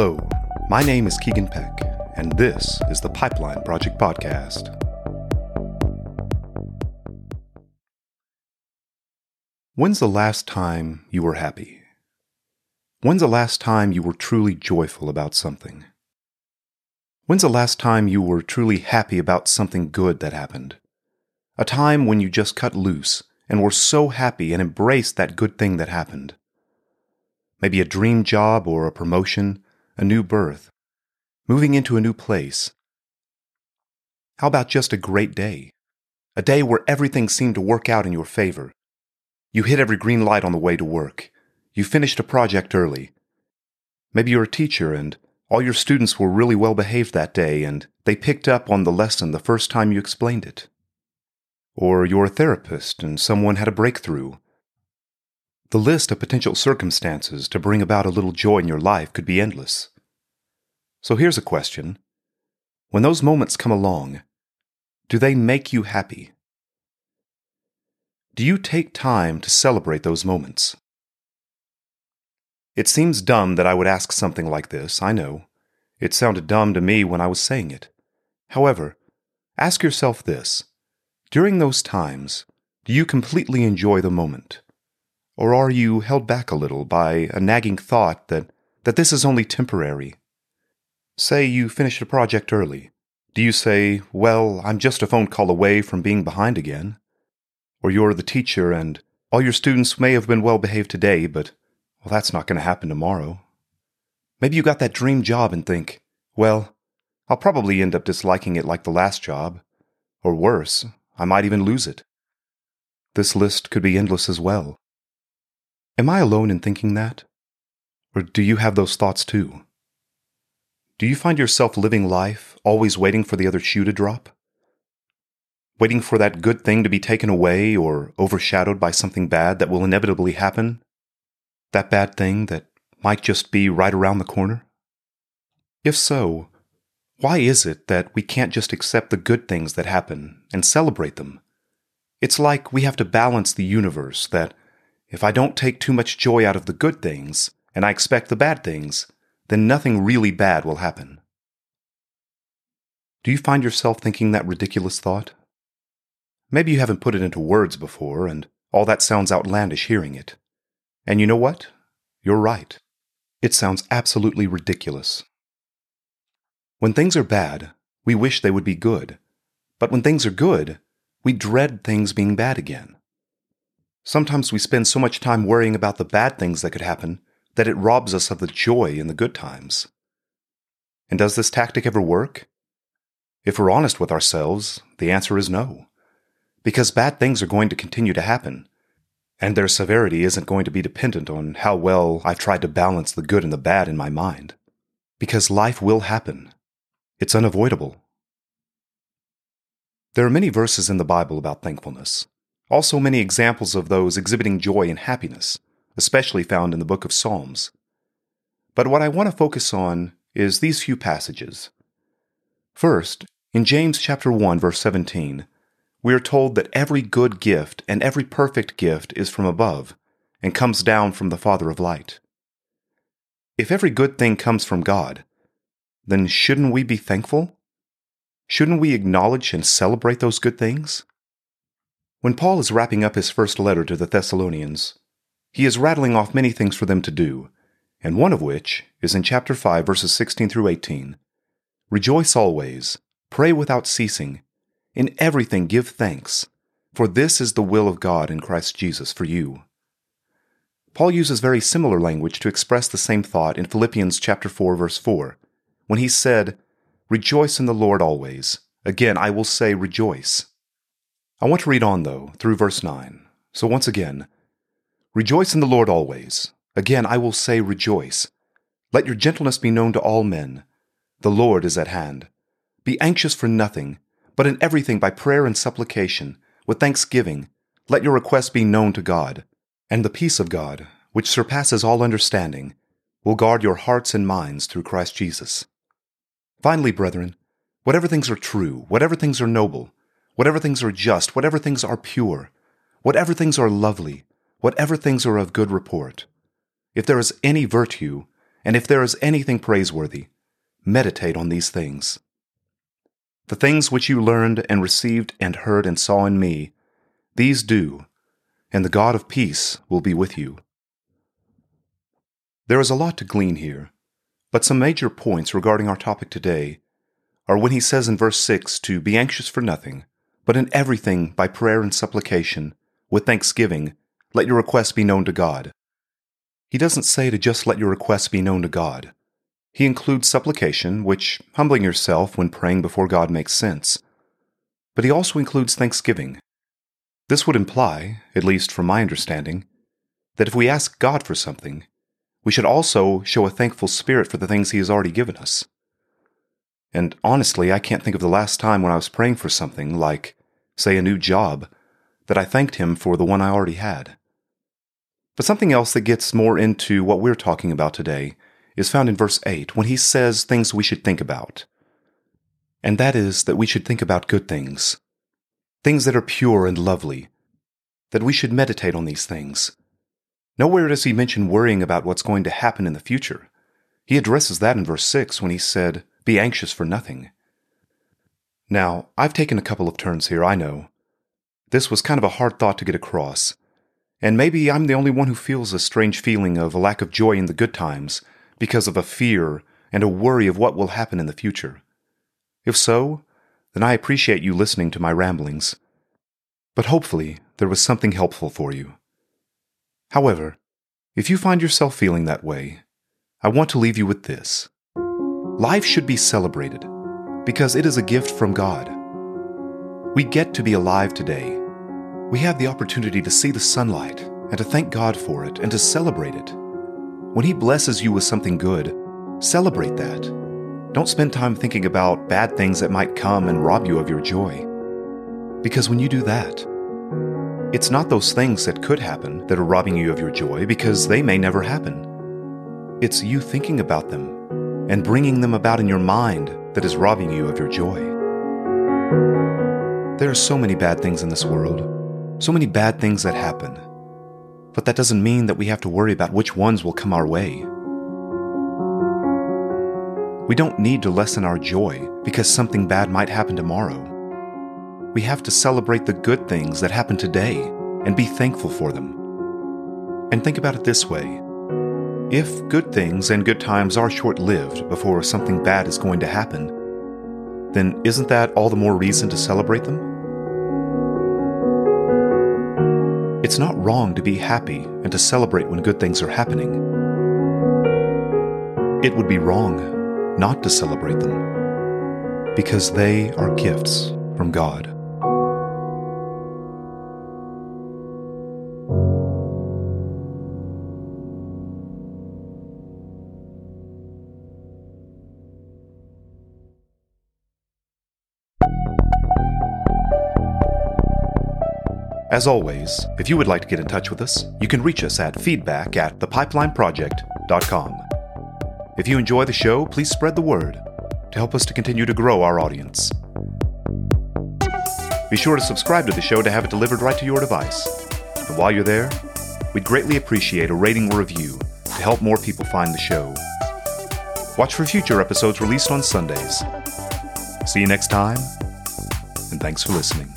Hello, my name is Keegan Peck, and this is the Pipeline Project Podcast. When's the last time you were happy? When's the last time you were truly joyful about something? When's the last time you were truly happy about something good that happened? A time when you just cut loose and were so happy and embraced that good thing that happened. Maybe a dream job or a promotion, a new birth, moving into a new place. How about just a great day? A day where everything seemed to work out in your favor. You hit every green light on the way to work. You finished a project early. Maybe you're a teacher and all your students were really well behaved that day and they picked up on the lesson the first time you explained it. Or you're a therapist and someone had a breakthrough. The list of potential circumstances to bring about a little joy in your life could be endless. So here's a question When those moments come along, do they make you happy? Do you take time to celebrate those moments? It seems dumb that I would ask something like this, I know. It sounded dumb to me when I was saying it. However, ask yourself this during those times, do you completely enjoy the moment? Or are you held back a little by a nagging thought that, that this is only temporary? Say you finish a project early. Do you say, Well, I'm just a phone call away from being behind again? Or you're the teacher and all your students may have been well behaved today, but, well, that's not going to happen tomorrow. Maybe you got that dream job and think, Well, I'll probably end up disliking it like the last job. Or worse, I might even lose it. This list could be endless as well. Am I alone in thinking that? Or do you have those thoughts too? Do you find yourself living life always waiting for the other shoe to drop? Waiting for that good thing to be taken away or overshadowed by something bad that will inevitably happen? That bad thing that might just be right around the corner? If so, why is it that we can't just accept the good things that happen and celebrate them? It's like we have to balance the universe that if I don't take too much joy out of the good things and I expect the bad things, then nothing really bad will happen. Do you find yourself thinking that ridiculous thought? Maybe you haven't put it into words before, and all that sounds outlandish hearing it. And you know what? You're right. It sounds absolutely ridiculous. When things are bad, we wish they would be good. But when things are good, we dread things being bad again. Sometimes we spend so much time worrying about the bad things that could happen that it robs us of the joy in the good times. And does this tactic ever work? If we're honest with ourselves, the answer is no. Because bad things are going to continue to happen, and their severity isn't going to be dependent on how well I've tried to balance the good and the bad in my mind. Because life will happen, it's unavoidable. There are many verses in the Bible about thankfulness, also many examples of those exhibiting joy and happiness, especially found in the book of Psalms. But what I want to focus on is these few passages. First, in James chapter 1 verse 17, we are told that every good gift and every perfect gift is from above and comes down from the Father of light. If every good thing comes from God, then shouldn't we be thankful? Shouldn't we acknowledge and celebrate those good things? When Paul is wrapping up his first letter to the Thessalonians, he is rattling off many things for them to do, and one of which is in chapter 5, verses 16 through 18. Rejoice always, pray without ceasing, in everything give thanks, for this is the will of God in Christ Jesus for you. Paul uses very similar language to express the same thought in Philippians chapter 4 verse 4 when he said, Rejoice in the Lord always. Again, I will say, rejoice. I want to read on, though, through verse 9. So once again, Rejoice in the Lord always. Again, I will say, rejoice. Let your gentleness be known to all men. The Lord is at hand. Be anxious for nothing, but in everything by prayer and supplication, with thanksgiving, let your requests be known to God. And the peace of God, which surpasses all understanding, will guard your hearts and minds through Christ Jesus. Finally, brethren, whatever things are true, whatever things are noble, whatever things are just, whatever things are pure, whatever things are lovely, whatever things are of good report, if there is any virtue, and if there is anything praiseworthy, meditate on these things. The things which you learned and received and heard and saw in me, these do, and the God of peace will be with you. There is a lot to glean here, but some major points regarding our topic today are when he says in verse 6 to be anxious for nothing, but in everything by prayer and supplication, with thanksgiving, let your requests be known to God. He doesn't say to just let your requests be known to God. He includes supplication, which humbling yourself when praying before God makes sense. But he also includes thanksgiving. This would imply, at least from my understanding, that if we ask God for something, we should also show a thankful spirit for the things He has already given us. And honestly, I can't think of the last time when I was praying for something, like, say, a new job, that I thanked Him for the one I already had. But something else that gets more into what we're talking about today is found in verse 8 when he says things we should think about. And that is that we should think about good things, things that are pure and lovely, that we should meditate on these things. Nowhere does he mention worrying about what's going to happen in the future. He addresses that in verse 6 when he said, Be anxious for nothing. Now, I've taken a couple of turns here, I know. This was kind of a hard thought to get across, and maybe I'm the only one who feels a strange feeling of a lack of joy in the good times because of a fear and a worry of what will happen in the future. If so, then I appreciate you listening to my ramblings. But hopefully, there was something helpful for you. However, if you find yourself feeling that way, I want to leave you with this. Life should be celebrated because it is a gift from God. We get to be alive today we have the opportunity to see the sunlight and to thank God for it and to celebrate it. When He blesses you with something good, celebrate that. Don't spend time thinking about bad things that might come and rob you of your joy. Because when you do that, it's not those things that could happen that are robbing you of your joy because they may never happen. It's you thinking about them and bringing them about in your mind that is robbing you of your joy. There are so many bad things in this world so many bad things that happen. But that doesn't mean that we have to worry about which ones will come our way. We don't need to lessen our joy because something bad might happen tomorrow. We have to celebrate the good things that happen today and be thankful for them. And think about it this way if good things and good times are short lived before something bad is going to happen, then isn't that all the more reason to celebrate them? It's not wrong to be happy and to celebrate when good things are happening. It would be wrong not to celebrate them because they are gifts from God. As always, if you would like to get in touch with us, you can reach us at feedback at thepipelineproject.com. If you enjoy the show, please spread the word to help us to continue to grow our audience. Be sure to subscribe to the show to have it delivered right to your device. And while you're there, we'd greatly appreciate a rating or review to help more people find the show. Watch for future episodes released on Sundays. See you next time, and thanks for listening.